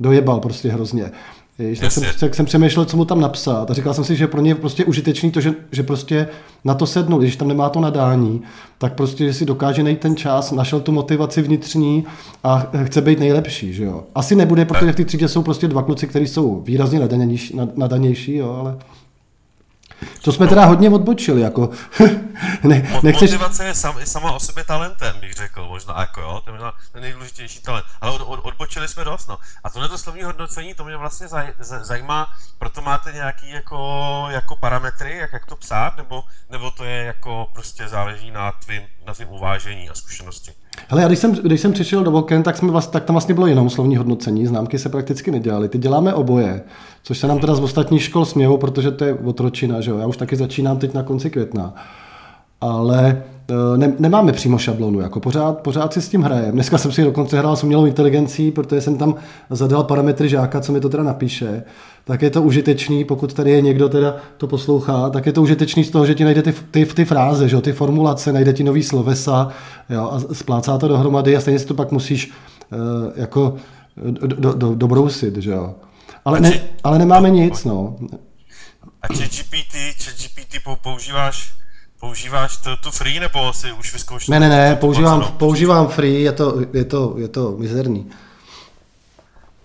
dojebal prostě hrozně. Víš, tak, jsem, tak jsem přemýšlel, co mu tam napsat a říkal jsem si, že pro ně je prostě užitečný to, že, že prostě na to sednul, když tam nemá to nadání, tak prostě, že si dokáže najít ten čas, našel tu motivaci vnitřní a chce být nejlepší, že jo. Asi nebude, protože v té třídě jsou prostě dva kluci, kteří jsou výrazně nadanější, nadanější jo, ale to jsme teda hodně odbočili, jako. ne, nechceš... Motivace je sam, sama o sobě talentem, bych řekl, možná jako jo, to je možná ten nejdůležitější talent. Ale od, od, odbočili jsme dost, no. A tohle to slovní hodnocení, to mě vlastně zaj, zajímá, proto máte nějaký jako, jako parametry, jak, jak to psát, nebo, nebo to je jako prostě záleží na tvým, na tvým uvážení a zkušenosti? Ale já když jsem, když jsem přišel do Voken, tak, jsme vlast, tak tam vlastně bylo jenom slovní hodnocení, známky se prakticky nedělaly. Ty děláme oboje, což se nám teda z ostatních škol smějou, protože to je otročina, že jo? Já už taky začínám teď na konci května. Ale e, ne, nemáme přímo šablonu, jako pořád, pořád si s tím hrajem. Dneska jsem si dokonce hrál s umělou inteligencí, protože jsem tam zadal parametry žáka, co mi to teda napíše tak je to užitečný, pokud tady je někdo teda to poslouchá, tak je to užitečný z toho, že ti najde ty, ty, ty fráze, že ty formulace, najde ti nový slovesa jo, a splácá to dohromady a stejně si to pak musíš uh, jako do, do, do, dobrousit, že jo. Ale, ne, ale nemáme nic, no. A ChatGPT, GPT používáš, používáš to, tu free, nebo si už vyzkoušel? Ne, ne, ne, používám, používám free, je to, je to, je to mizerný.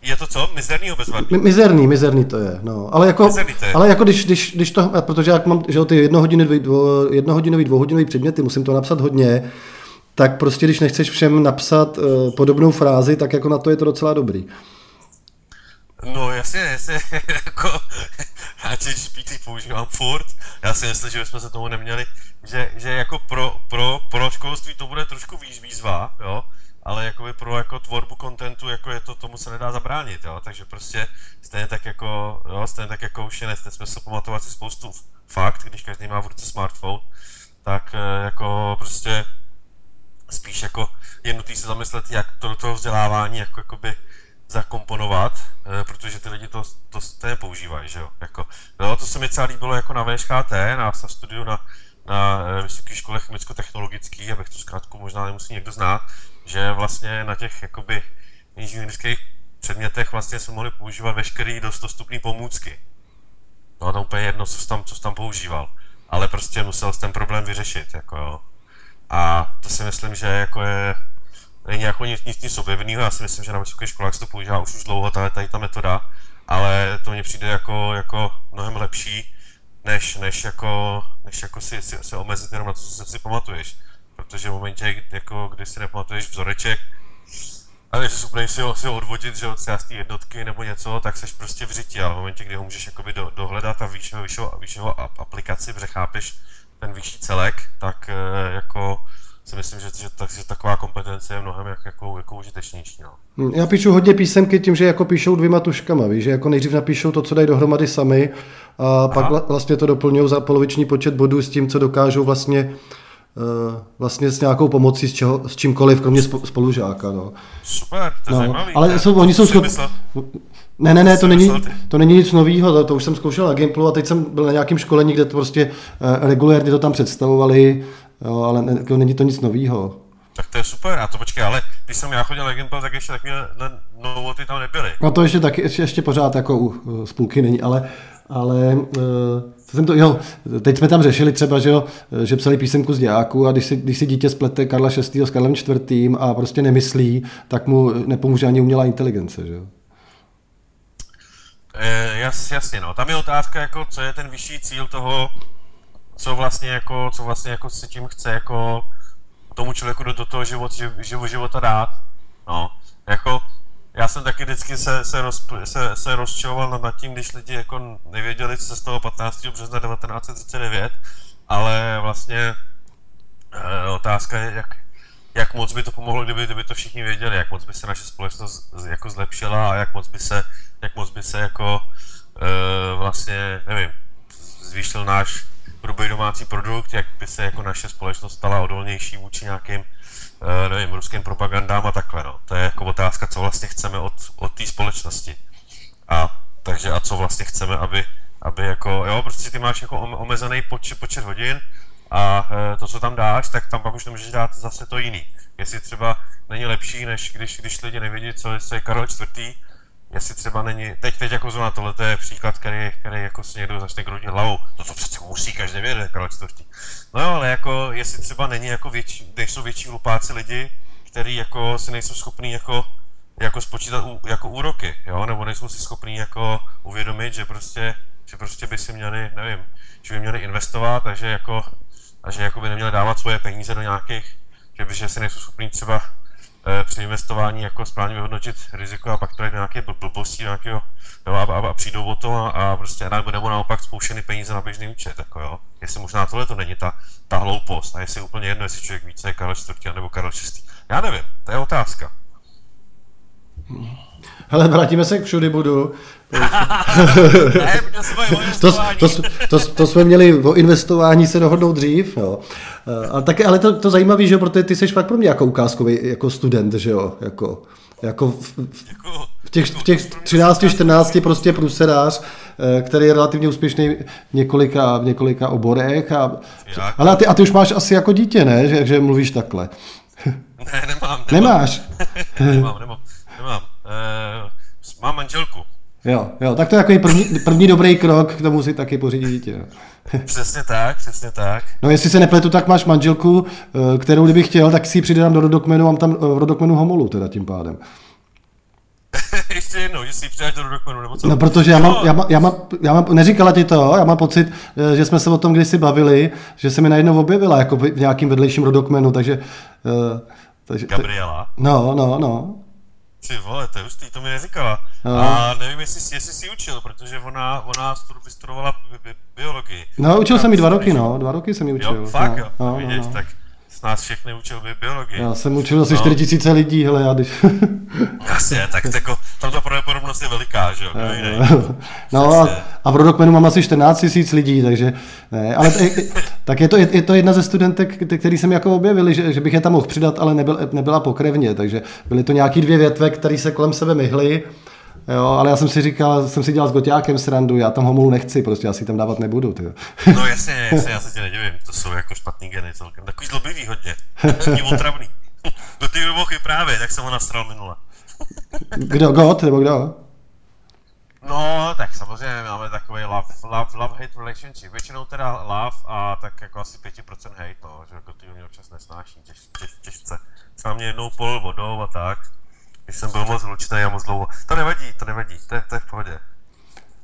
Je to co? Mizerný bezvadný? Mizerný, mizerný to je, no. Ale jako, je. ale jako když, když, když to, protože jak mám že ty jednohodinový, dvo, jednohodinový, dvouhodinový předměty, musím to napsat hodně, tak prostě když nechceš všem napsat uh, podobnou frázi, tak jako na to je to docela dobrý. No jasně, jasně, jako já GPT používám furt, já si myslím, že bychom se tomu neměli, že, že jako pro, pro, pro školství to bude trošku výzva, jo, ale jakoby pro jako tvorbu kontentu, jako je to, tomu se nedá zabránit, jo, takže prostě stejně tak jako, jo, stejně tak jako už je nechce smysl pamatovat si spoustu fakt, když každý má v ruce smartphone, tak eh, jako prostě spíš jako je nutný se zamyslet, jak to do toho vzdělávání jako jakoby zakomponovat, eh, protože ty lidi to, to stejně používají, že jo, jako, no, to se mi celá líbilo jako na VŠKT, na, na studiu na, na eh, Vysoké škole chemicko-technologický, abych to zkrátku možná nemusí někdo znát, že vlastně na těch jakoby inženýrských předmětech vlastně jsme mohli používat veškeré dost dostupné pomůcky. No a to úplně jedno, co jsi tam, co jsi tam používal. Ale prostě musel ten problém vyřešit, jako jo. A to si myslím, že jako je, není jako nic, nic, nic objevného, já si myslím, že na vysokých školách se to používá už, už dlouho, tady, tady ta metoda, ale to mně přijde jako, jako mnohem lepší, než, než jako, než jako si, si, si omezit jenom na to, co si pamatuješ. Protože v momentě, jako, kdy si nepamatuješ vzoreček, ale že úplně si ho, si ho odvodit, že od z té jednotky nebo něco, tak seš prostě v řiti, ale v momentě, kdy ho můžeš jakoby do, dohledat a víš, víš, víš jeho aplikaci, protože chápeš ten vyšší celek, tak e, jako si myslím, že, že, tak, že taková kompetence je mnohem jak, jako, jako užitečnější. No. Hm, já píšu hodně písemky tím, že jako píšou dvěma tuškama, víš, že jako nejdřív napíšou to, co dají dohromady sami a Aha. pak vlastně to doplňují za poloviční počet bodů s tím, co dokážou vlastně Eh, vlastně s nějakou pomocí s, čeho, s čímkoliv, kromě spolužáka. No. Super, to je no, zajímavý. Ale jsou, oni jsou schopni... Ne, ne, ne, to není, to není nic nového, to, to už jsem zkoušel na Gimplu a teď jsem byl na nějakém školení, kde to prostě uh, regulérně to tam představovali, jo, ale ne, jako není to nic nového. Tak to je super, a to počkej, ale když jsem já chodil na Gimpl, tak ještě takové novoty tam nebyly. No to ještě taky, ještě, ještě pořád jako u spůlky není, ale, ale uh, co jsem to, jo, teď jsme tam řešili třeba, že, jo, že psali písemku z dějáku a když si, když si dítě splete Karla VI. s Karlem IV. a prostě nemyslí, tak mu nepomůže ani umělá inteligence, že jo. E, jas, jasně, no. Tam je otázka, jako, co je ten vyšší cíl toho, co vlastně jako, co vlastně jako se tím chce jako tomu člověku do, do toho život, živ, života dát. No, jako já jsem taky vždycky se, se, roz, se, se rozčiloval nad tím, když lidi jako nevěděli, co se z toho 15. března 1939, ale vlastně e, otázka je, jak, jak moc by to pomohlo, kdyby, kdyby to všichni věděli, jak moc by se naše společnost jako zlepšila a jak moc by se, jak moc by se jako e, vlastně, nevím, zvýšil náš hrubý domácí produkt, jak by se jako naše společnost stala odolnější vůči nějakým Eh, nevím, ruským propagandám a takhle, no. To je jako otázka, co vlastně chceme od, od té společnosti. A takže a co vlastně chceme, aby, aby jako, jo, prostě ty máš jako omezený počet, počet hodin a e, to, co tam dáš, tak tam pak už nemůžeš dát zase to jiný. Jestli třeba není lepší, než když, když lidi nevědí, co je Karel IV., jestli třeba není, teď, teď jako zrovna tohle je příklad, který, který jako si někdo začne kroutit hlavou, to to přece musí každý vědět, Karel IV. No jo, ale jako, jestli třeba není jako větší, nejsou větší lupáci lidi, který jako si nejsou schopní jako, jako spočítat u, jako úroky, jo, nebo nejsou si schopní jako uvědomit, že prostě, že prostě by si měli, nevím, že by měli investovat, takže jako, a že jako by neměli dávat svoje peníze do nějakých, že by že si nejsou schopní třeba při investování jako správně vyhodnotit riziko a pak to je nějaké blbosti nějakého, jo, a, a, a, přijdou o to a, a prostě nebo naopak spouštěny peníze na běžný účet, jako jo. Jestli možná tohle to není ta, ta hloupost a jestli je úplně jedno, jestli člověk více je Karel IV. nebo Karel VI. Já nevím, to je otázka. Ale vrátíme se k všudy budu. To, to, to, to, jsme měli o investování se dohodnout dřív, jo. Ale, tak, ale to, to zajímavé, že protože ty jsi fakt pro mě jako ukázkový jako student, že jo, jako, jako v, v, těch, v těch 13, 14 prostě průsedář, eh, který je relativně úspěšný v několika, v několika oborech. A, ale a ty, a ty už máš asi jako dítě, ne? Že, že mluvíš takhle. Ne, nemám. nemám. Nemáš? nemám, nemám. nemám. Uh, mám manželku. Jo, jo, tak to je takový první, první dobrý krok, k tomu si taky pořídit dítě. Přesně tak, přesně tak. No jestli se nepletu, tak máš manželku, eh, kterou kdybych chtěl, tak si ji přidám do rodokmenu, mám tam v rodokmenu homolu teda tím pádem. Ještě jednou, že si ji přidáš do rodokmenu, nebo co? No protože já mám, já mám, já mám, já mám, neříkala ti to, já mám pocit, eh, že jsme se o tom kdysi bavili, že se mi najednou objevila jako v nějakým vedlejším rodokmenu, takže... takže Gabriela? No, no, no. Ty vole, to je hustý, to mi neříkala. No. A nevím, jestli, jestli jsi učil, protože ona, ona vystudovala bi, bi, biologii. No, učil jsem ji dva roky, no, dva roky jsem ji učil. Jo, fakt no, jo, no, vidíš, no, no. Tak nás všechny učil by biologii. Já jsem učil asi no. 4 tisíce lidí, hele, já když... Jasně, tak jako, tam ta pravděpodobnost je veliká, že jo? no a, a v rodokmenu mám asi 14 tisíc lidí, takže ne, ale t, tak je to, je, je to jedna ze studentek, který jsem jako objevili, že, že bych je tam mohl přidat, ale nebyl, nebyla pokrevně, takže byly to nějaký dvě větve, které se kolem sebe myhly Jo, ale já jsem si říkal, jsem si dělal s Goťákem srandu, já tam homolu nechci, prostě já si tam dávat nebudu. Ty. No jasně, jasně, já se tě nedivím, to jsou jako špatný geny celkem, takový zlobivý hodně, takový otravný. Do ty doby právě, tak jsem ho nastral minule. kdo, God, nebo kdo? No, tak samozřejmě máme takový love, love, love hate relationship. Většinou teda love a tak jako asi 5% hate, no, že jako ty mě občas nesnáší těž, těž, těžce. Třeba mě jednou pol vodou a tak když jsem byl moc hlučný a moc dlouho. To nevadí, to nevadí, to je, to je v pohodě.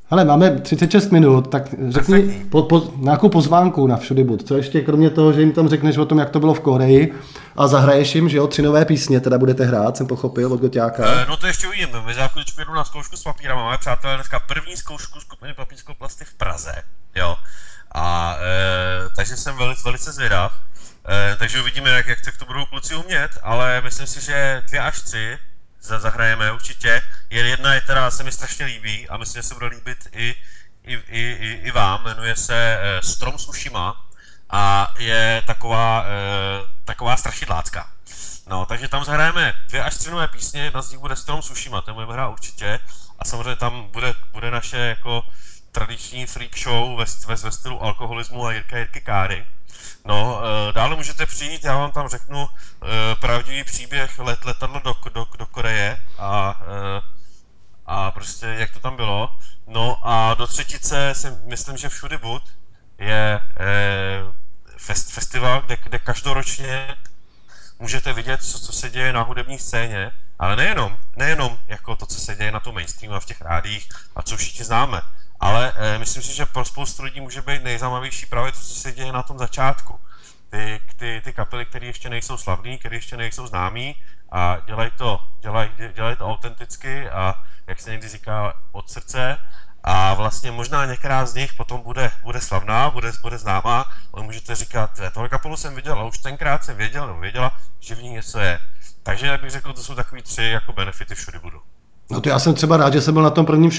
Ale máme 36 minut, tak řekni po, po, nějakou pozvánku na všudy bud. Co ještě kromě toho, že jim tam řekneš o tom, jak to bylo v Koreji a zahraješ jim, že jo, tři nové písně teda budete hrát, jsem pochopil od Goťáka. E, no to ještě uvidím, my za chvíličku jedu na zkoušku s papírem, máme přátelé dneska první zkoušku skupiny papírskou plasty v Praze, jo. A e, takže jsem velice, velice zvědav. E, takže uvidíme, jak, jak to budou kluci umět, ale myslím si, že dvě až tři zahrajeme určitě. Je jedna je teda se mi strašně líbí a myslím, že se bude líbit i, i, i, i, i vám. Jmenuje se uh, Strom s ušima a je taková, uh, taková strašidlácka. No, takže tam zahrajeme dvě až tři nové písně, jedna z nich bude Strom s ušima, ten budeme hrát určitě. A samozřejmě tam bude, bude naše jako tradiční freak show ve, ve, ve stylu alkoholismu a Jirka Jirky Káry. No, eh, dále můžete přijít, já vám tam řeknu eh, pravdivý příběh let, letadlo do, do, do Koreje a, eh, a prostě jak to tam bylo. No a do třetice si myslím, že všudy bud je fest, festival, kde, kde každoročně můžete vidět, co, co se děje na hudební scéně, ale nejenom, nejenom jako to, co se děje na tom mainstreamu a v těch rádích a co všichni známe, ale e, myslím si, že pro spoustu lidí může být nejzajímavější právě to, co se děje na tom začátku. Ty, ty, ty kapely, které ještě nejsou slavné, které ještě nejsou známí a dělají to, dělaj, dělaj to autenticky a jak se někdy říká od srdce a vlastně možná některá z nich potom bude, bude slavná, bude, bude známá, ale můžete říkat, tohle kapelu jsem viděl a už tenkrát jsem věděl nebo věděla, že v ní něco je. Takže já bych řekl, to jsou takový tři jako benefity všude budu. No to já jsem třeba rád, že jsem byl na tom prvním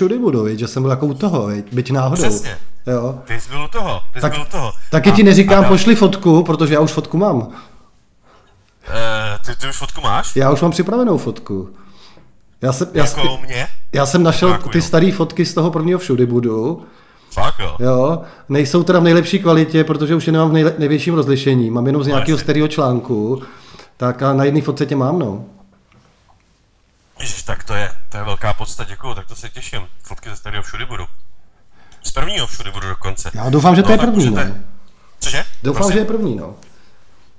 viď? že jsem byl jako u toho, viď? byť náhodou. Přesně. Jo. Ty jsi byl u toho, ty tak, jsi byl u toho. Taky a, ti neříkám, a pošli fotku, protože já už fotku mám. Uh, ty, ty už fotku máš? Já už mám připravenou fotku. Já jsem, já, jako mě? Já jsem našel Fakt, ty staré fotky z toho prvního všudy budu. Fakt jo? Jo, nejsou teda v nejlepší kvalitě, protože už je nemám v nejle, největším rozlišení. Mám jenom z no, nějakého starého článku. Tak a na jedné fotce tě mám, no. Ježiš, tak to je, to je velká podsta, děkuju, tak to se těším. Fotky ze starého všudy budu. Z prvního všudy budu dokonce. Já doufám, že to no, je první, můžete... no. Cože? Doufám, Prosím. že je první, no.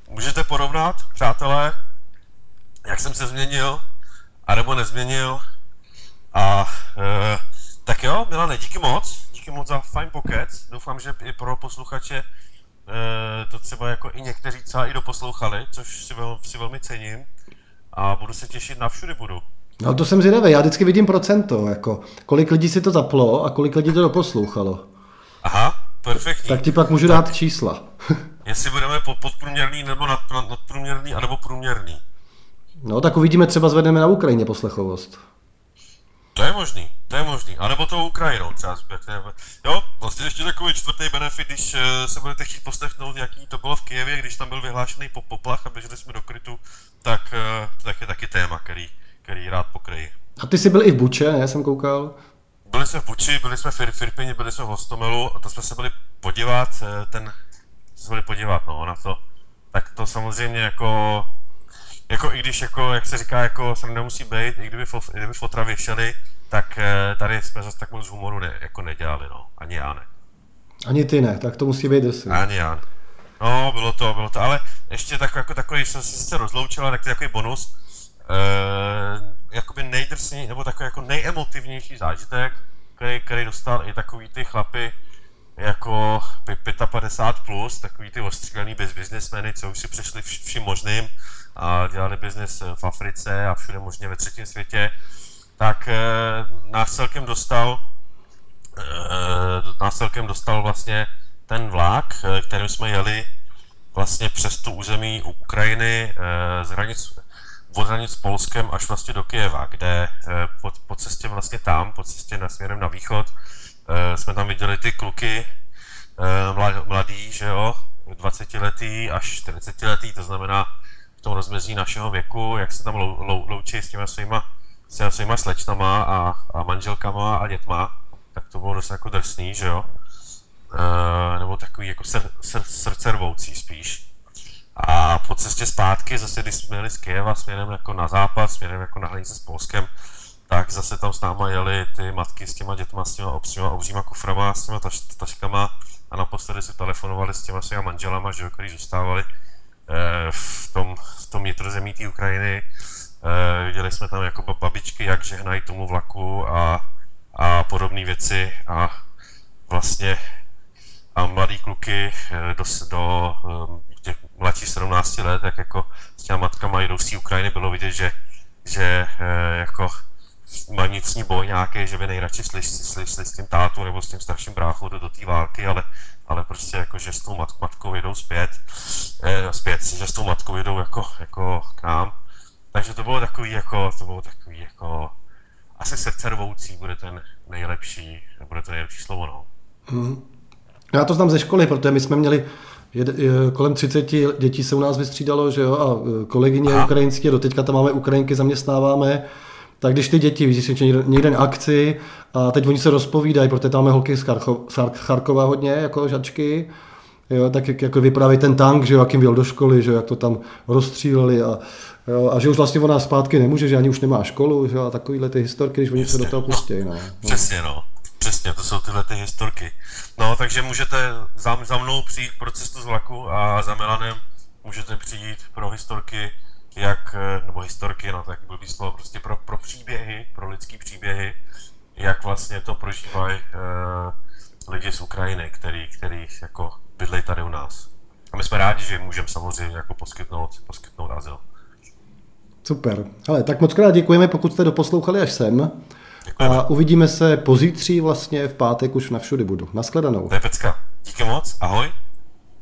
Můžete porovnat, přátelé, jak jsem se změnil, anebo nezměnil. A e, tak jo, Milane, díky moc, díky moc za fajn pokec. Doufám, že i pro posluchače e, to třeba jako i někteří třeba i doposlouchali, což si, vel, si velmi cením. A budu se těšit na všudy budu. No to jsem zvědavý, já vždycky vidím procento, jako kolik lidí si to zaplo a kolik lidí to doposlouchalo. Aha, perfektní. Tak ti pak můžu tak, dát čísla. jestli budeme pod, podprůměrný nebo nad, nad, nadprůměrný, anebo průměrný. No tak uvidíme, třeba zvedneme na Ukrajině poslechovost. To je možný, to je možný. A nebo to Ukrajinou třeba. Jo, vlastně ještě takový čtvrtý benefit, když eh, se budete chtít poslechnout, jaký to bylo v Kijevě, když tam byl vyhlášený poplach a běželi jsme do krytu, tak, eh, tak je taky téma, který, který rád pokryjí. A ty jsi byl i v Buče, ne? Jsem koukal. Byli jsme v Buči, byli jsme v Firpině, byli jsme v Hostomelu a to jsme se byli podívat, eh, ten, se byli podívat, no, na to. Tak to samozřejmě jako jako i když, jako, jak se říká, jako se nemusí být, i kdyby, fo, kdyby fotra věšeli, tak eh, tady jsme zase tak moc humoru ne, jako nedělali, no. Ani já ne. Ani ty ne, tak to musí být drsný. Ani já. No, bylo to, bylo to, ale ještě tak, jako takový, jsem se sice rozloučil, ale takový bonus, jakoby nejdrsný, nebo takový jako nejemotivnější zážitek, který, který dostal i takový ty chlapy, jako 55 plus, takový ty ostřílený bez biznesmeny, co už si přešli vším možným a dělali biznes v Africe a všude možně ve třetím světě, tak e, nás celkem dostal e, nás celkem dostal vlastně ten vlak, kterým jsme jeli vlastně přes tu území Ukrajiny e, z hranic, od hranic s Polskem až vlastně do Kijeva, kde e, po, po cestě vlastně tam, po cestě na směrem na východ, Eh, jsme tam viděli ty kluky eh, mladý, že jo, 20 letý až 40 letý, to znamená v tom rozmezí našeho věku, jak se tam lou, lou, loučí s těma svýma, s těma svýma slečnama a, a manželkama a dětma, tak to bylo dost jako drsný, že jo. E, nebo takový jako sr, sr, srdcervoucí spíš. A po cestě zpátky, zase když jsme jeli z Kyjeva směrem jako na západ, směrem jako na hranici s Polskem, tak zase tam s náma jeli ty matky s těma dětma, s těma obříma, obříma kuframa, s těma taš, taškama a naposledy si telefonovali s těma svýma manželama, že, který zůstávali eh, v tom, v tom vnitrozemí té Ukrajiny. Eh, viděli jsme tam jako babičky, jak žehnají tomu vlaku a, a podobné věci a vlastně a mladý kluky eh, do, do mladších 17 let, tak jako s těma matkama jdou z Ukrajiny, bylo vidět, že, že eh, jako vnitřní boj nějaký, že by nejradši šli, šli, s tím tátu nebo s tím starším bráchou do, do té války, ale, ale prostě jako, že s tou mat, matkou jedou zpět, eh, zpět, že s tou matkou jedou jako, jako k nám. Takže to bylo takový jako, to bylo takový jako, asi srdcervoucí bude ten nejlepší, bude to nejlepší slovo, no. Hmm. Já to znám ze školy, protože my jsme měli je, je, kolem 30 dětí se u nás vystřídalo, že jo, a e, kolegyně Aha. ukrajinské, do teďka tam máme Ukrajinky, zaměstnáváme, tak když ty děti vidíš si někde na akci a teď oni se rozpovídají, protože tam máme holky z, Charcho, z Charkova hodně, jako žačky, jo, tak jak, jako vypráví ten tank, že jo, jak jim byl do školy, že jo, jak to tam rozstříleli a, jo, a že už vlastně ona zpátky nemůže, že ani už nemá školu, že jo, a takovýhle ty historky, když oni se do toho pustí. No. no. Přesně, no. Přesně, to jsou tyhle ty historky. No, takže můžete za, za mnou přijít pro cestu z vlaku a za Milanem můžete přijít pro historky jak, eh, nebo historky, no tak blbý slovo, prostě pro, pro příběhy, pro lidský příběhy, jak vlastně to prožívají uh, lidi z Ukrajiny, který, který jako bydlejí tady u nás. A my jsme rádi, že můžeme samozřejmě jako poskytnout, poskytnout azyl. Super. Ale tak moc krát děkujeme, pokud jste doposlouchali až sem. A uvidíme se pozítří vlastně v pátek už na všudy budu. Naschledanou. To je pecka. Díky moc, ahoj.